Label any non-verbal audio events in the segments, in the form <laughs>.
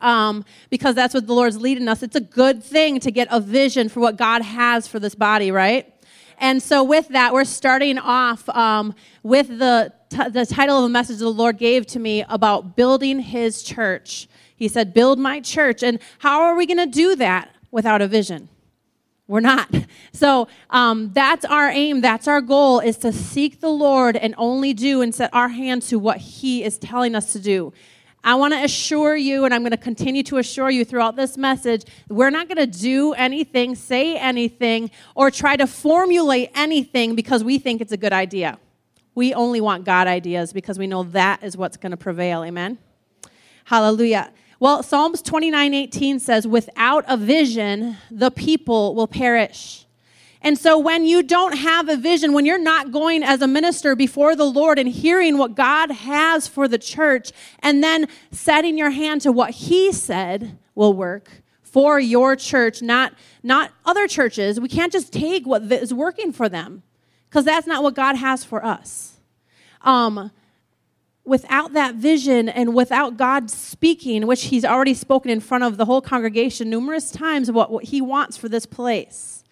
um, because that's what the Lord's leading us. It's a good thing to get a vision for what God has for this body, right? And so, with that, we're starting off um, with the, t- the title of a message the Lord gave to me about building His church. He said, Build my church. And how are we going to do that without a vision? We're not. <laughs> So um, that's our aim. That's our goal is to seek the Lord and only do and set our hands to what He is telling us to do. I want to assure you, and I'm going to continue to assure you throughout this message, we're not going to do anything, say anything, or try to formulate anything because we think it's a good idea. We only want God ideas because we know that is what's going to prevail. Amen? Hallelujah. Well, Psalms 29 18 says, Without a vision, the people will perish. And so when you don't have a vision, when you're not going as a minister before the Lord and hearing what God has for the church, and then setting your hand to what He said will work for your church, not, not other churches, we can't just take what is working for them because that's not what God has for us. Um, without that vision and without God speaking, which He's already spoken in front of the whole congregation numerous times, what, what He wants for this place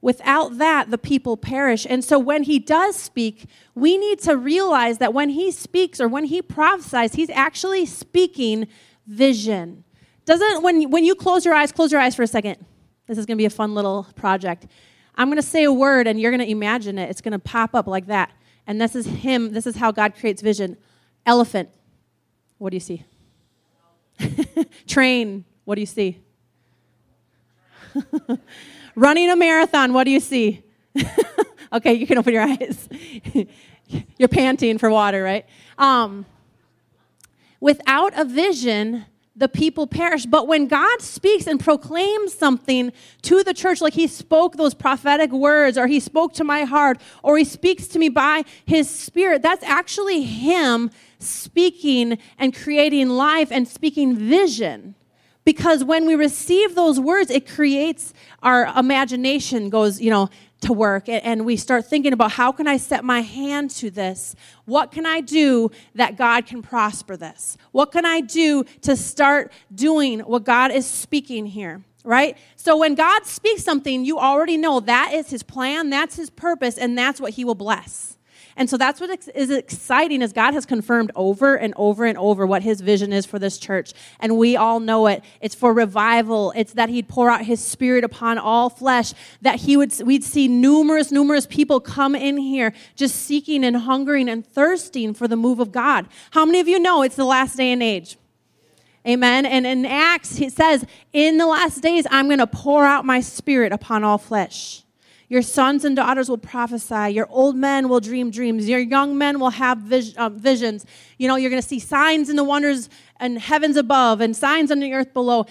Without that, the people perish. And so when he does speak, we need to realize that when he speaks or when he prophesies, he's actually speaking vision. Doesn't when when you close your eyes, close your eyes for a second. This is going to be a fun little project. I'm going to say a word and you're going to imagine it. It's going to pop up like that. And this is him. This is how God creates vision. Elephant. What do you see? <laughs> Train. What do you see? <laughs> Running a marathon, what do you see? <laughs> okay, you can open your <laughs> eyes. You're panting for water, right? Um, without a vision, the people perish. But when God speaks and proclaims something to the church, like He spoke those prophetic words, or He spoke to my heart, or He speaks to me by His Spirit, that's actually Him speaking and creating life and speaking vision. Because when we receive those words, it creates our imagination goes, you know, to work and we start thinking about how can I set my hand to this? What can I do that God can prosper this? What can I do to start doing what God is speaking here? Right? So when God speaks something, you already know that is his plan, that's his purpose, and that's what he will bless. And so that's what is exciting is God has confirmed over and over and over what his vision is for this church. And we all know it. It's for revival. It's that he'd pour out his spirit upon all flesh, that he would we'd see numerous numerous people come in here just seeking and hungering and thirsting for the move of God. How many of you know it's the last day and age? Amen. And in Acts, he says, In the last days, I'm going to pour out my spirit upon all flesh. Your sons and daughters will prophesy. Your old men will dream dreams. Your young men will have uh, visions. You know, you're going to see signs in the wonders and heavens above and signs on the earth below.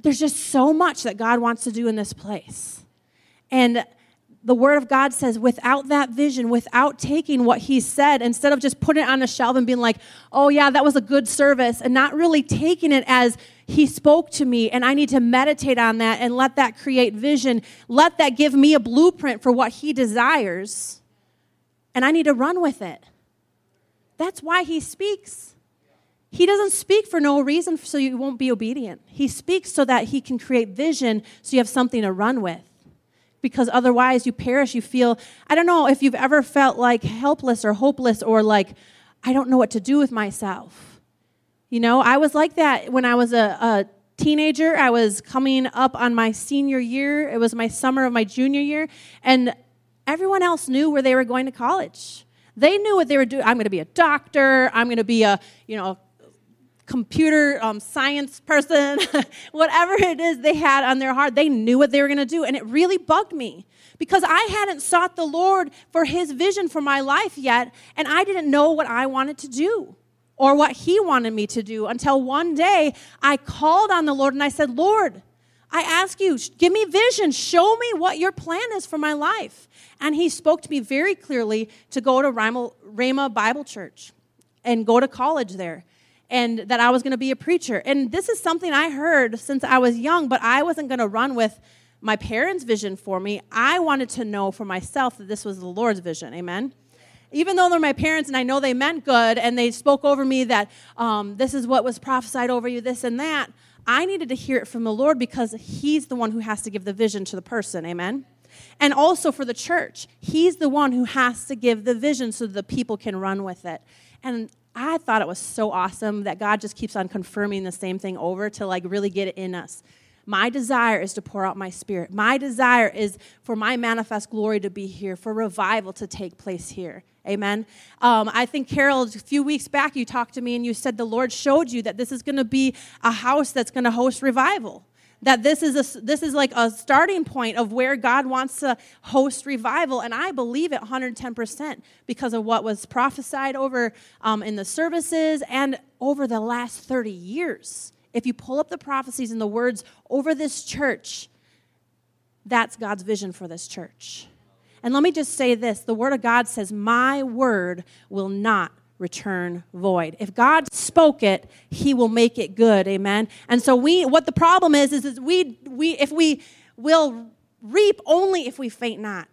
There's just so much that God wants to do in this place. And the word of God says, without that vision, without taking what he said, instead of just putting it on a shelf and being like, oh, yeah, that was a good service, and not really taking it as he spoke to me, and I need to meditate on that and let that create vision. Let that give me a blueprint for what He desires, and I need to run with it. That's why He speaks. He doesn't speak for no reason so you won't be obedient. He speaks so that He can create vision so you have something to run with. Because otherwise, you perish. You feel, I don't know if you've ever felt like helpless or hopeless or like, I don't know what to do with myself you know, I was like that when I was a, a teenager. I was coming up on my senior year. It was my summer of my junior year. And everyone else knew where they were going to college. They knew what they were doing. I'm going to be a doctor. I'm going to be a, you know, computer um, science person, <laughs> whatever it is they had on their heart, they knew what they were going to do. And it really bugged me because I hadn't sought the Lord for his vision for my life yet, and I didn't know what I wanted to do or what He wanted me to do until one day I called on the Lord and I said, Lord, I ask you, give me vision. Show me what your plan is for my life. And he spoke to me very clearly to go to Rhema Bible Church and go to college there and that I was going to be a preacher. And this is something I heard since I was young, but I wasn't going to run with my parents' vision for me. I wanted to know for myself that this was the Lord's vision. Amen. even though they're my parents and I know they meant good and they spoke over me that um, this is what was prophesied over you, this and that, I needed to hear it from the Lord because He's the one who has to give the vision to the person. Amen? And also for the church, He's the one who has to give the vision so the people can run with it. And I thought it was so awesome that God just keeps on confirming the same thing over to like really get it in us. My desire is to pour out my spirit. My desire is for my manifest glory to be here, for revival to take place here. Amen. Um, I think, Carol, a few weeks back, you talked to me and you said the Lord showed you that this is going to be a house that's going to host revival. That this is, a, this is like a starting point of where God wants to host revival. And I believe it 110% because of what was prophesied over um, in the services and over the last 30 years. If you pull up the prophecies and the words over this church, that's God's vision for this church. And let me just say this the Word of God says, My word will not return void. If God spoke it, he will make it good. Amen. And so we what the problem is is, is we we if we will reap only if we faint not.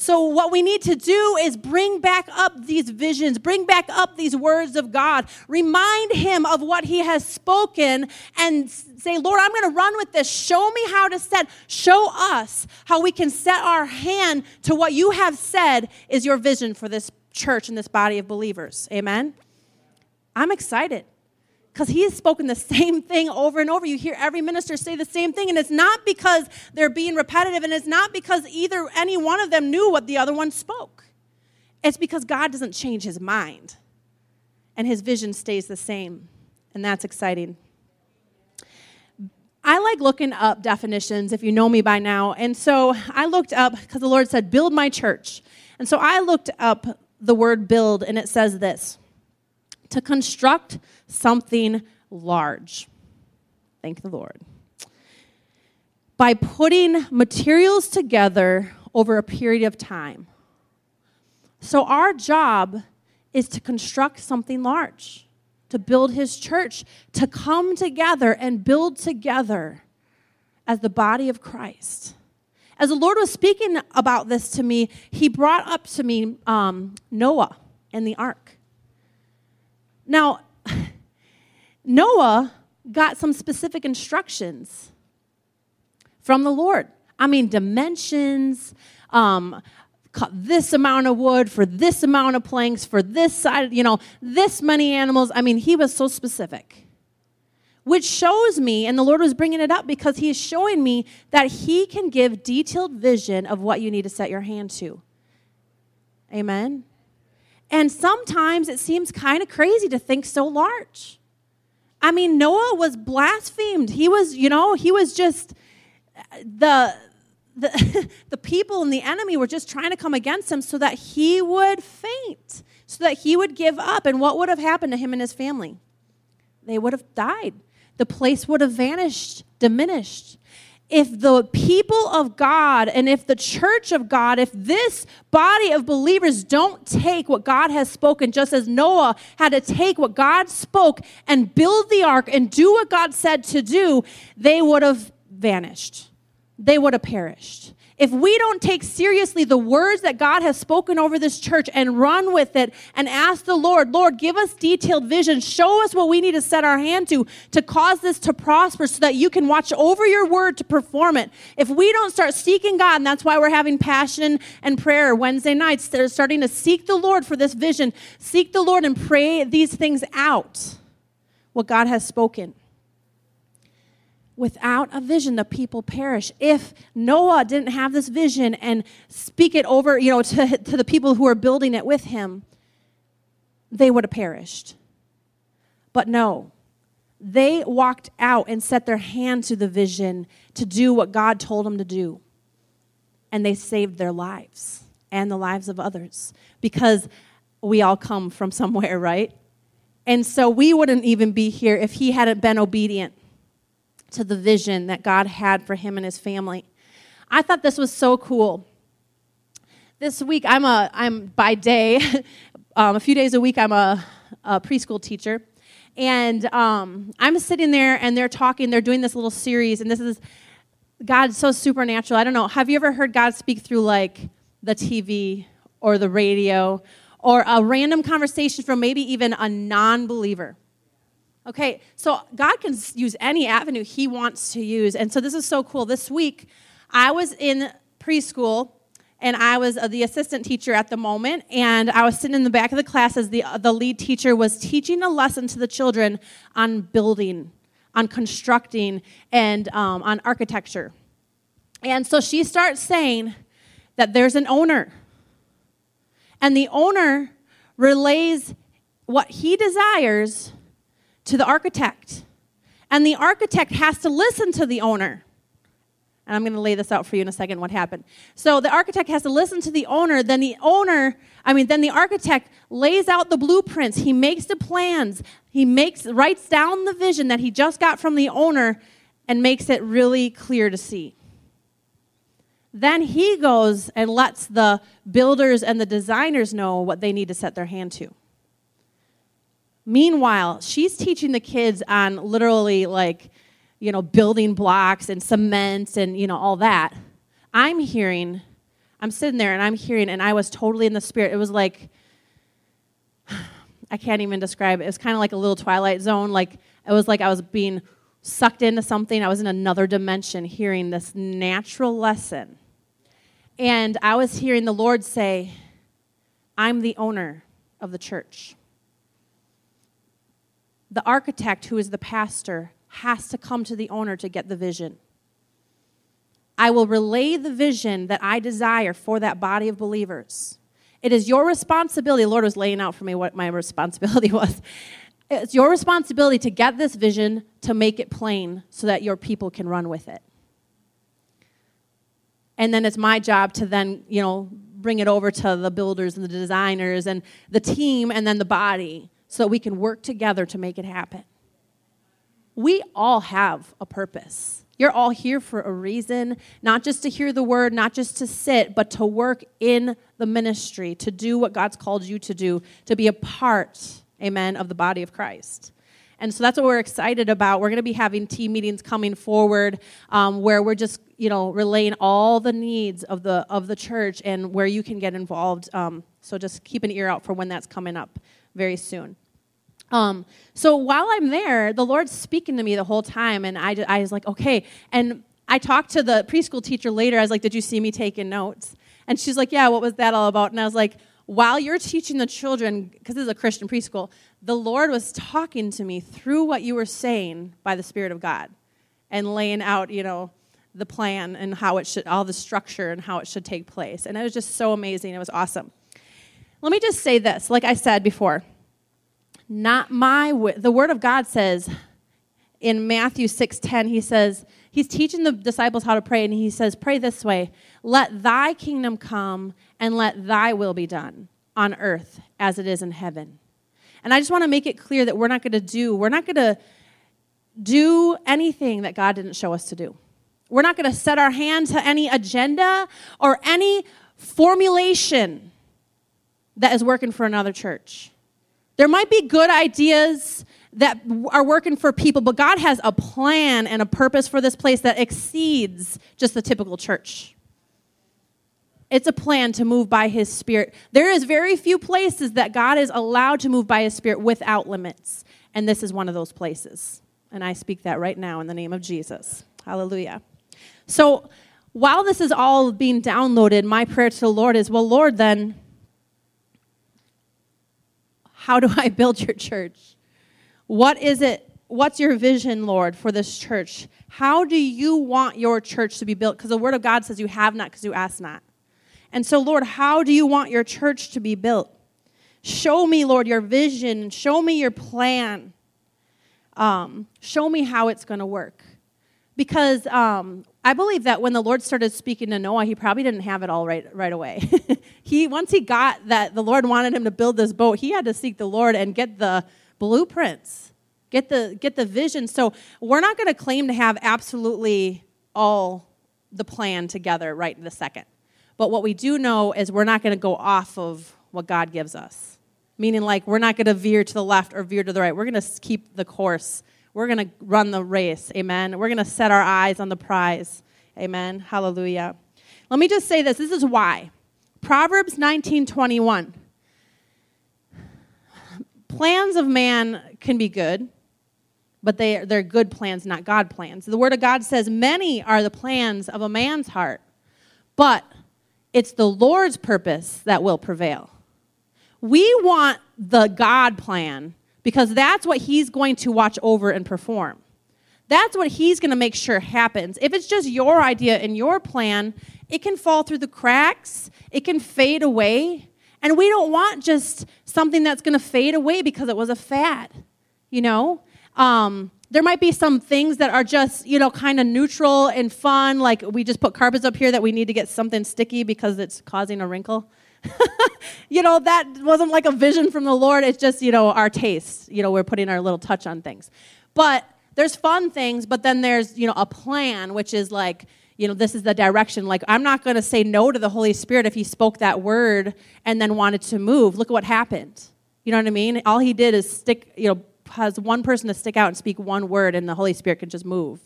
So, what we need to do is bring back up these visions, bring back up these words of God, remind Him of what He has spoken, and say, Lord, I'm going to run with this. Show me how to set, show us how we can set our hand to what you have said is your vision for this church and this body of believers. Amen? I'm excited because he has spoken the <laughs> same thing over and over. You hear every minister say the same thing, and it's not because they're being repetitive, and it's not because either any one of them knew what the other one spoke. It's because God doesn't change his mind, and his vision stays the same, and that's exciting. I like looking up definitions if you know me by now. And so I looked up because the Lord said, Build my church. And so I looked up the word build, and it says this to construct something large. Thank the Lord. By putting materials together over a period of time. So, our job is to construct something large, to build His church, to come together and build together as the body of Christ. As the Lord was speaking about this to me, He brought up to me um, Noah and the ark. Now, <laughs> Noah got some specific instructions from the Lord. I mean, dimensions, um, cut this amount of wood for this amount of planks for this side, you know, this many animals. I mean, he was so specific. Which shows me, and the Lord was bringing it up because He is showing me that He can give detailed vision of what you need to set your hand to. Amen. And sometimes it seems kind of crazy to think so large. I mean, Noah was blasphemed. He was, you know, he was just the the, <laughs> the people and the enemy were just trying to come against him so that he would faint, so that he would give up. And what would have happened to him and his family? They would have died. The place would have vanished, diminished if the people of God and if the church of God, if this body of believers don't take what God has spoken, just as Noah had to take what God spoke and build the ark and do what God said to do, they would have vanished. They would have perished if we don't take seriously the words that God has spoken over this church and run with it and ask the Lord, Lord, give us detailed vision, show us what we need to set our hand to to cause this to prosper so that you can watch over your word to perform it. If we don't start seeking God, and that's why we're having passion and prayer Wednesday nights, they're starting to seek the Lord for this vision, seek the Lord and pray these things out, what God has spoken without a vision the people perish. If noah didn't have this vision and speak it over you know to, to the people who are building it with him they would have perished. But no they walked out and set their hand to the vision to do what god told them to do. And they saved their lives and the lives of others because we all come from somewhere <laughs> right? And so we wouldn't even be here if he hadn't been obedient to the vision that God had for him and his family. I thought this was so cool. This week, I'm a I'm by day, <laughs> um, a few days a week, I'm a, a preschool teacher, and um, I'm sitting there and they're talking. They're doing this little series, and this is God's so supernatural. I don't know. Have you ever heard God speak through like the TV or the radio or a random conversation from maybe even a non believer. Okay, so God can use any avenue He wants to use. And so this is so cool. This week, I was in preschool and I was uh, the assistant teacher at the moment, and I was sitting in the back of the class as the, uh, the lead teacher was teaching a lesson to the children on building, on constructing, and um, on architecture. And so she starts saying that there's an owner, and the owner relays what he desires to the architect. And the architect has to listen to the owner. And I'm going to lay this out for you in a second what happened. So the architect has to listen to the owner, then the owner, I mean, then the architect lays out the blueprints, he makes the plans, he makes writes down the vision that he just got from the owner and makes it really clear to see. Then he goes and lets the builders and the designers know what they need to set their hand to. Meanwhile, she's teaching the kids on literally like, you know, building blocks and cement and, you know, all that. I'm hearing, I'm sitting there and I'm hearing, and I was totally in the spirit. It was like, <sighs> I can't even describe it. It was kind of like a little Twilight Zone. Like, it was like I was being sucked into something. I was in another dimension hearing this natural lesson. And I was hearing the Lord say, I'm the owner of the church the architect, who is the pastor, has to come to the owner to get the vision. I will relay the vision that I desire for that body of believers. It is your responsibility. The Lord was laying out for me what my responsibility <laughs> was. It's your responsibility to get this vision, to make it plain so that your people can run with it. And then it's my job to then, you know, bring it over to the builders and the designers and the team and then the body so that we can work together to make it happen. We all have a purpose. You're all here for a reason, not just to hear the word, not just to sit, but to work in the ministry, to do what God's called you to do, to be a part, amen, of the body of Christ. And so that's what we're excited about. We're going to be having team meetings coming forward um, where we're just, you know, relaying all the needs of the of the church and where you can get involved. Um, so just keep an ear out for when that's coming up very soon. Um, so while I'm there, the Lord's speaking to me the whole time, and I, I was like, okay. And I talked to the preschool teacher later. I was like, did you see me taking notes? And she's like, yeah, what was that all about? And I was like, while you're teaching the children, because this is a Christian preschool, the Lord was talking to me through what you were saying by the Spirit of God and laying out, you know, the plan and how it should, all the structure and how it should take place. And it was just so amazing. It was awesome. Let me just say this, like I said before not my way. The word of God says in Matthew 6:10 he says he's teaching the disciples how to pray and he says pray this way, let thy kingdom come and let thy will be done on earth as it is in heaven. And I just want to make it clear that we're not going to do we're not going to do anything that God didn't show us to do. We're not going to set our hand to any agenda or any formulation that is working for another church. There might be good ideas that are working for people, but God has a plan and a purpose for this place that exceeds just the typical church. It's a plan to move by His Spirit. There is very few places that God is allowed to move by His Spirit without limits, and this is one of those places. And I speak that right now in the name of Jesus. Hallelujah. So, while this is all being downloaded, my prayer to the Lord is, well, Lord, then how do I build your church? What is it? What's your vision, Lord, for this church? How do you want your church to be built? Because the Word of God says you have not because you ask not. And so, Lord, how do you want your church to be built? Show me, Lord, your vision. Show me your plan. Um, show me how it's going to work. Because um, I believe that when the Lord started speaking to Noah, he probably didn't have it all right right away. <laughs> he once he got that the Lord wanted him to build this boat, he had to seek the Lord and get the blueprints, get the get the vision. So we're not going to claim to have absolutely all the plan together right in the second. But what we do know is we're not going to go off of what God gives us. Meaning like we're not going to veer to the left or veer to the right. We're going to keep the course we're going to run the race. Amen. We're going to set our eyes on the prize. Amen. Hallelujah. Let me just say this this is why. Proverbs 19:21. Plans of man can be good, but they, they're good plans, not God plans. The Word of God says, Many are the plans of a man's heart, but it's the Lord's purpose that will prevail. We want the God plan because that's what He's going to watch over and perform. That's what He's going to make sure happens. If it's just your idea and your plan, it can fall through the cracks, it can fade away. And we don't want just something that's going to fade away because it was a fad, you know? Um, there might be some things that are just, you know, kind of neutral and fun, like we just put carpets up here that we need to get something sticky because it's causing a wrinkle. <laughs> you know, that wasn't like a vision from the Lord. It's just, you know, our taste. You know, we're putting our little touch on things. But there's fun things, but then there's, you know, a plan, which is like, you know, this is the direction. Like, I'm not going to say no to the Holy Spirit if He spoke that word and then wanted to move. Look at what happened. You know what I mean? All He did is stick, you know, has one person to stick out and speak one word, and the Holy Spirit can just move.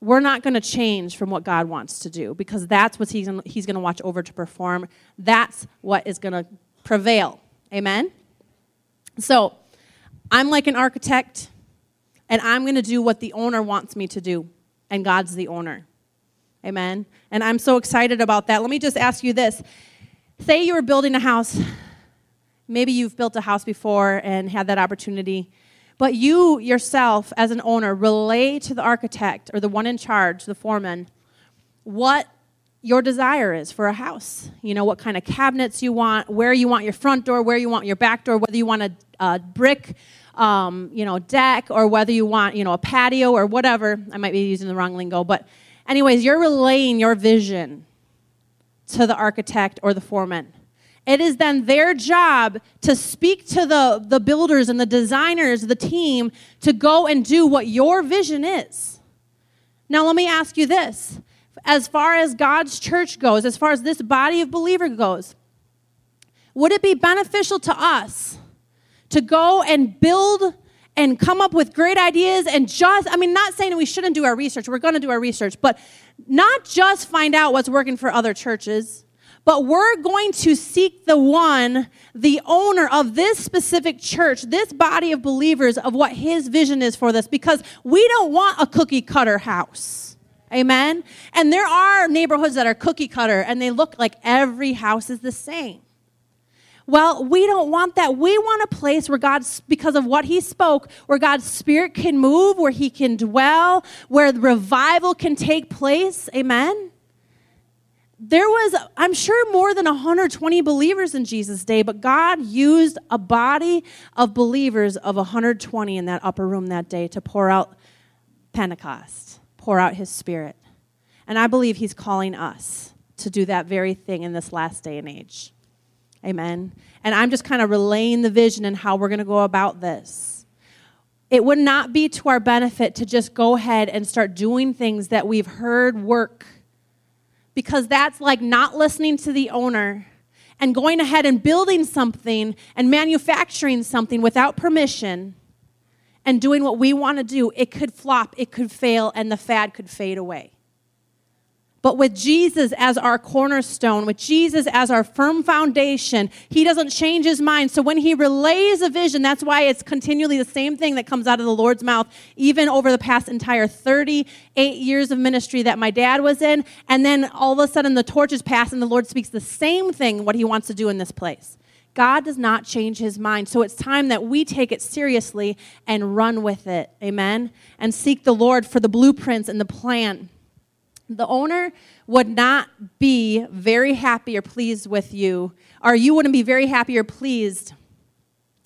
We're not going to change from what God wants to do because that's what He's, he's going to watch over to perform. That's what is going to prevail. Amen? So, I'm like an architect, and I'm going to do what the owner wants me to do, and God's the owner. Amen. And I'm so excited about that. Let me just ask you this. Say you were building a house. Maybe you've built a house before and had that opportunity. But you yourself, as an owner, relay to the architect or the one in charge, the foreman, what your desire is for a house. You know, what kind of cabinets you want, where you want your front door, where you want your back door, whether you want a, a brick, um, you know, deck, or whether you want, you know, a patio or whatever. I might be using the wrong lingo, but Anyways, you're relaying your vision to the architect or the foreman. It is then their job to speak to the, the builders and the designers, the team, to go and do what your vision is. Now, let me ask you this. As far as God's church goes, as far as this body of believers goes, would it be beneficial to us to go and build and come up with great ideas and just, I mean, not saying we shouldn't do our research, we're going to do our research, but not just find out what's working for other churches, but we're going to seek the one, the owner of this specific church, this body of believers, of what his vision is for this, because we don't want a cookie cutter house. Amen? And there are neighborhoods that are cookie cutter and they look like every house is the same. Well, we don't want that. We want a place where God, because of what He spoke, where God's Spirit can move, where He can dwell, where revival can take place. Amen? There was, I'm sure, more than 120 believers in Jesus' day, but God used a body of believers of 120 in that upper room that day to pour out Pentecost, pour out His Spirit. And I believe He's calling us to do that very thing in this last day and age. Amen. And I'm just kind of relaying the vision and how we're going to go about this. It would not be to our benefit to just go ahead and start doing things that we've heard work, because that's like not listening to the owner and going ahead and building something and manufacturing something without permission and doing what we want to do. It could flop, it could fail, and the fad could fade away. But with Jesus as our cornerstone, with Jesus as our firm foundation, he doesn't change his mind. So when he relays a vision, that's why it's continually the same thing that comes out of the Lord's mouth, even over the past entire 38 years of ministry that my dad was in. And then all of a sudden the torch is passed and the Lord speaks the same thing, what he wants to do in this place. God does not change his mind. So it's time that we take it seriously and run with it. Amen. And seek the Lord for the blueprints and the plan the owner would not be very happy or pleased with you, or you wouldn't be very happy or pleased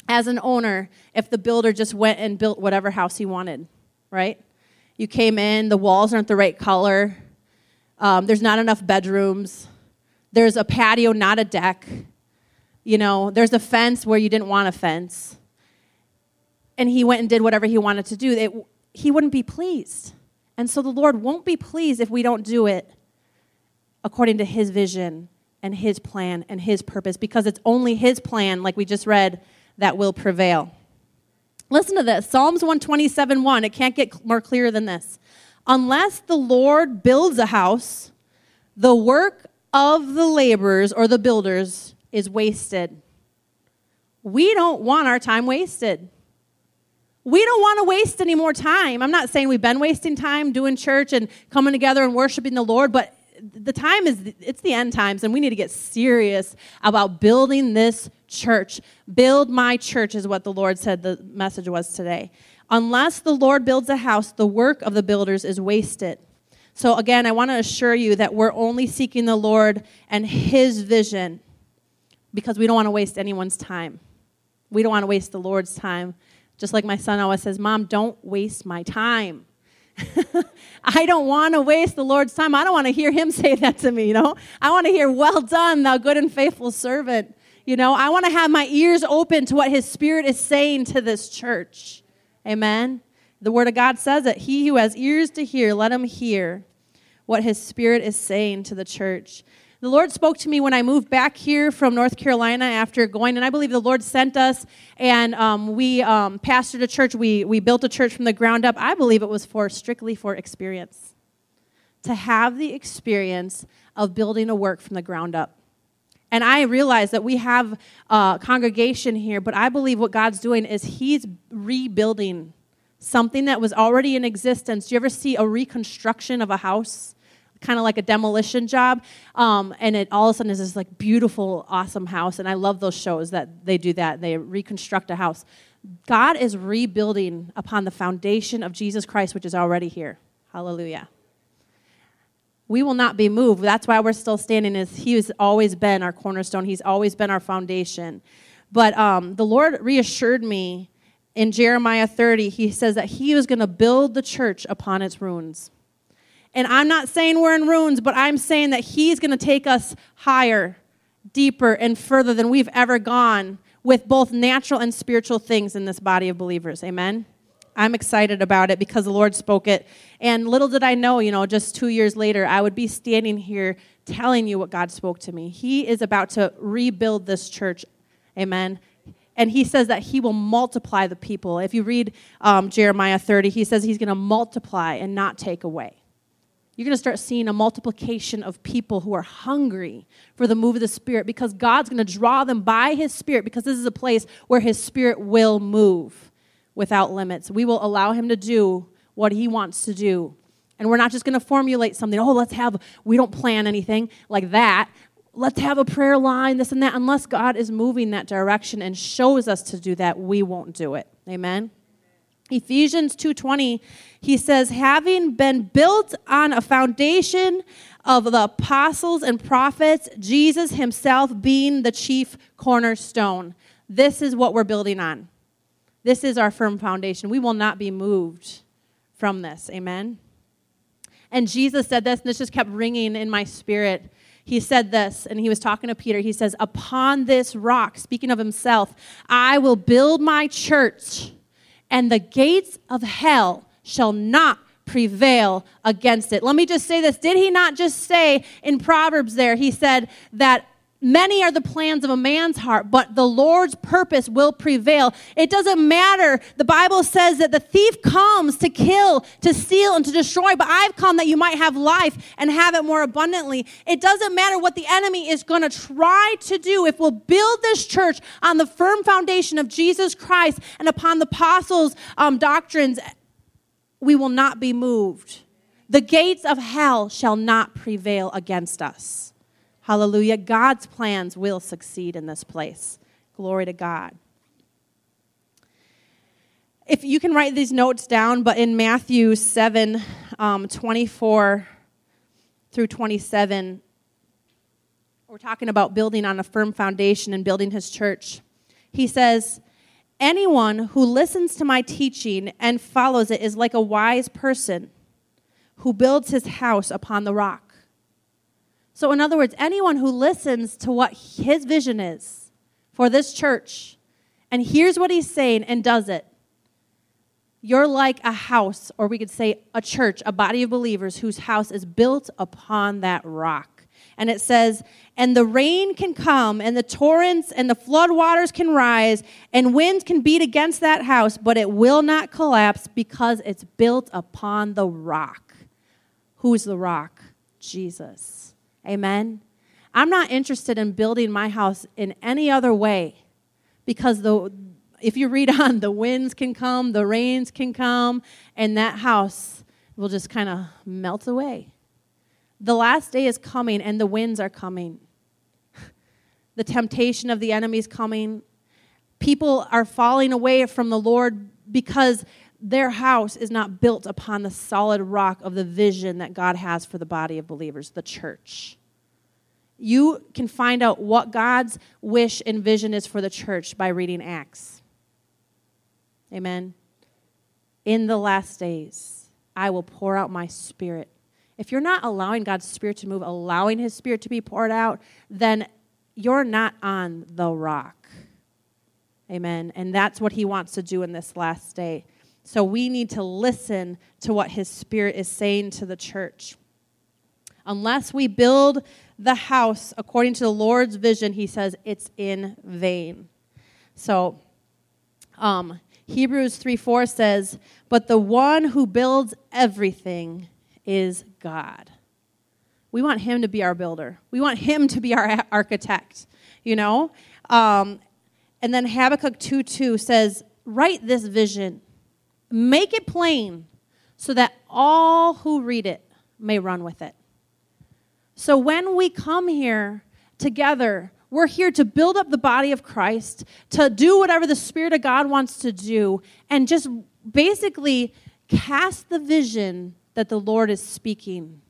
as an owner if the builder just went and built whatever house he wanted, right? You came in, the walls aren't the right color, um, there's not enough bedrooms, there's a patio, not a deck, you know, there's a fence where you didn't want a fence. And he went and did whatever he wanted to do. It, he wouldn't be pleased. And so the Lord won't be pleased if we don't do it according to His vision and His plan and His purpose, because it's only His plan, like we just read, that will prevail. Listen to this Psalms 127 1. It can't get more clear than this. Unless the Lord builds a house, the work of the laborers or the builders is wasted. We don't want our time wasted. We don't want to waste any more time. I'm not saying we've been wasting time doing church and coming together and worshiping the Lord, but the time is it's the end times and we need to get serious about building this church. Build my church is what the Lord said the message was today. Unless the Lord builds a house, the work of the builders is wasted. So, again, I want to assure you that we're only seeking the Lord and His vision because we don't want to waste anyone's time. We don't want to waste the Lord's time. Just like my son always says, Mom, don't waste my time. <laughs> I don't want to waste the Lord's time. I don't want to hear him <laughs> say that to me, you know? I want to hear, Well done, thou good and faithful servant. You know, I want to have my ears open to what his spirit is saying to this church. Amen. The Word of God says it. He who has ears to hear, let him hear what his Spirit is saying to the church. The Lord spoke to me when I moved back here from North Carolina after going, and I believe the Lord sent us, and um, we um, pastored a church. We, we built a church from the ground up. I believe it was for strictly for experience. To have the experience of building a work from the ground up. And I realize that we have a congregation here, but I believe what God's doing is He's rebuilding something that was already in existence. Do you ever see a reconstruction of a house? Kind of like a demolition job. Um, and it all of a sudden is this like beautiful, awesome house. And I love those shows that they do that. They reconstruct a house. God is rebuilding upon the foundation of Jesus Christ, which is already here. Hallelujah. We will not be moved. That's why we're still standing. Is He has always been our cornerstone. He's always been our foundation. But um, the Lord reassured me in Jeremiah 30, he says that he was going to build the church upon its ruins. And I'm not saying we're in ruins, but I'm saying that he's going to take us higher, deeper, and further than we've ever gone with both natural and spiritual things in this body of believers. Amen? I'm excited about it because the Lord spoke it. And little did I know, you know, just two years later, I would be standing here telling you what God spoke to me. He is about to rebuild this church. Amen and he says that he will multiply the people. If you read um, Jeremiah 30, he says he's going to multiply and not take away. You're going to start seeing a multiplication of people who are hungry for the move of the Spirit because God's going to draw them by His Spirit because this is a place where His Spirit will move without limits. We will allow Him to do what He wants to do. And we're not just going to formulate something, oh, let's have, we don't plan anything like that let's have a prayer line, this and that. Unless God is moving that direction and shows us to do that, we won't do it. Amen. Ephesians 2:20 he says having been built on a foundation of the apostles and prophets Jesus himself being the chief cornerstone. This is what we're building on. This is our firm foundation. We will not be moved from this. Amen? And Jesus said this and this just kept ringing in my spirit. He said this, and he was talking to Peter. He says, Upon this rock, speaking of himself, I will build my church, and the gates of hell shall not prevail against it. Let me just say this. Did he not just say in Proverbs there, he said that Many are the plans of a man's heart, but the Lord's purpose will prevail. It doesn't matter. The Bible says that the thief comes to kill, to steal, and to destroy, but I've come that you might have life and have it more abundantly. It doesn't matter what the enemy is going to try to do. If we'll build this church on the firm foundation of Jesus Christ and upon the apostles' um, doctrines, we will not be moved. The gates of hell shall not prevail against us. Hallelujah. God's plans will succeed in this place. Glory to God. If you can write these notes down, but in Matthew 7 um, 24 through 27, we're talking about building on a firm foundation and building his church. He says, Anyone who listens to my teaching and follows it is like a wise person who builds his house upon the rock. So, in other words, anyone who listens to what his vision is for this church and hears what he's saying and does it, you're like a house, or we could say a church, a body of believers whose house is built upon that rock. And it says, and the rain can come, and the torrents and the floodwaters can rise, and winds can beat against that house, but it will not collapse because it's built upon the rock. Who's the rock? Jesus. Amen. I'm not interested in building my house in any other way because the if you read <laughs> on, the winds can come, the rains can come, and that house will just kind of melt away. The last day is coming, and the winds are coming. <laughs> the temptation of the enemy is coming. People are falling away from the Lord because their house is not built upon the solid rock of the vision that God has for the body of believers, the church. You can find out what God's wish and vision is for the church by reading Acts. Amen. In the last days, I will pour out my spirit. If you're not allowing God's spirit to move, allowing his spirit to be poured out, then you're not on the rock. Amen. And that's what he wants to do in this last day. So we need to listen to what his spirit is saying to the church. Unless we build the house according to the Lord's vision, he says it's in vain. So, um, Hebrews 3 4 says, But the one who builds everything is God. We want him to be our builder, we want him to be our <laughs> architect, you know? Um, and then Habakkuk 2 2 says, Write this vision, make it plain, so that all who read it may run with it. So when we come here together, we're here to build up the body of Christ, to do whatever the Spirit of God wants to do, and just basically cast the vision that the Lord is speaking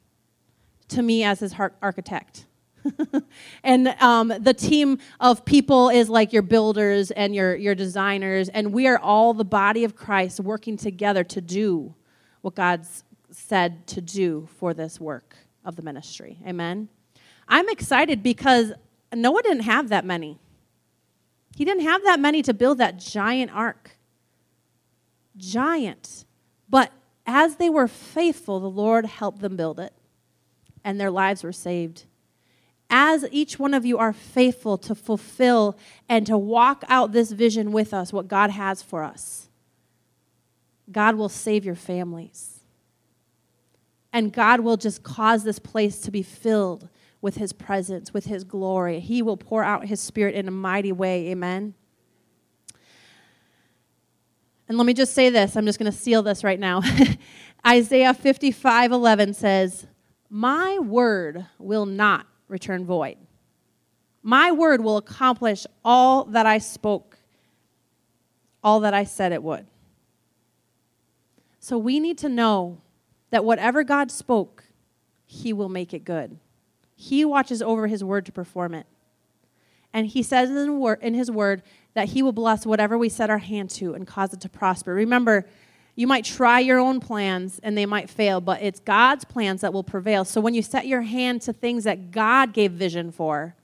to me as his architect. <laughs> and um, the team of people is like your builders and your, your designers, and we are all the body of Christ working together to do what God's said to do for this work of the ministry. Amen. I'm excited because Noah didn't have that many. He didn't have that many to build that giant ark. Giant. But as they were faithful, the Lord helped them build it, and their lives were saved. As each one of you are faithful to fulfill and to walk out this vision with us, what God has for us, God will save your families and God will just cause this place to be filled with his presence, with his glory. He will pour out his spirit in a mighty way. Amen. And let me just say this I'm just going to seal this right now. <laughs> Isaiah 55 11 says, My word will not return void. My word will accomplish all that I spoke, all that I said it would. So we need to know that whatever God spoke, he will make it good. He watches over his word to perform it. And he says in his word that he will bless whatever we set our hand to and cause it to prosper. Remember, you might try your own plans and they might fail, but it's God's plans that will prevail. So when you set your hand to things that God gave vision for,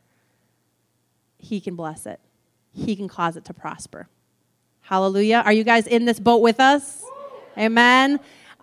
he can bless it. He can cause it to prosper. Hallelujah. Are you guys in this boat with us? Amen.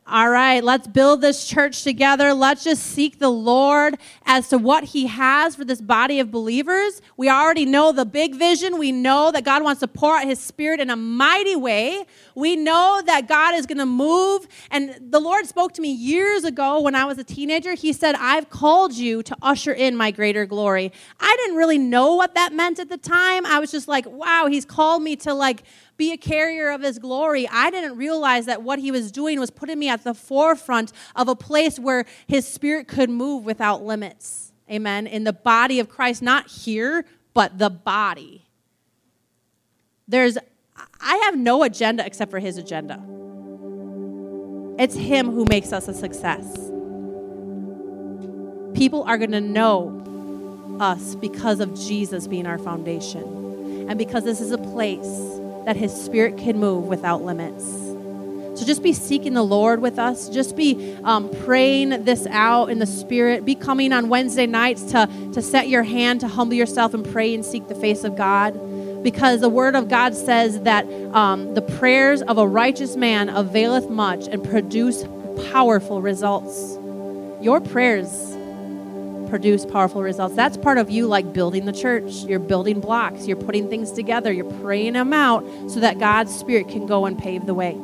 All right, let's build this church together. Let's just seek the Lord as to what He has for this body of believers. We already know the big vision. We know that God wants to pour out His Spirit in a mighty way. We know that God is going to move. And the Lord spoke to me years ago when I was a teenager. He said, I've called you to usher in my greater glory. I didn't really know what that meant at the time. I was just like, wow, He's called me to like, be a carrier of his glory, I didn't realize that what he was doing was putting me at the forefront of a place where his spirit could move without limits. Amen. In the body of Christ, not here, but the body. There's, I have no agenda except for his agenda. It's him who makes us a success. People are going to know us because of Jesus being our foundation and because this is a place that His Spirit can move without limits. So just be seeking the Lord with us. Just be um, praying this out in the Spirit. Be coming on Wednesday nights to, to set your hand, to humble yourself and pray and seek the face of God. Because the Word of God says that um, the prayers of a righteous man availeth much and produce powerful results. Your prayers produce powerful results. That's part of you, like building the church. You're building blocks, you're putting things together, you're praying them out so that God's Spirit can go and pave the way.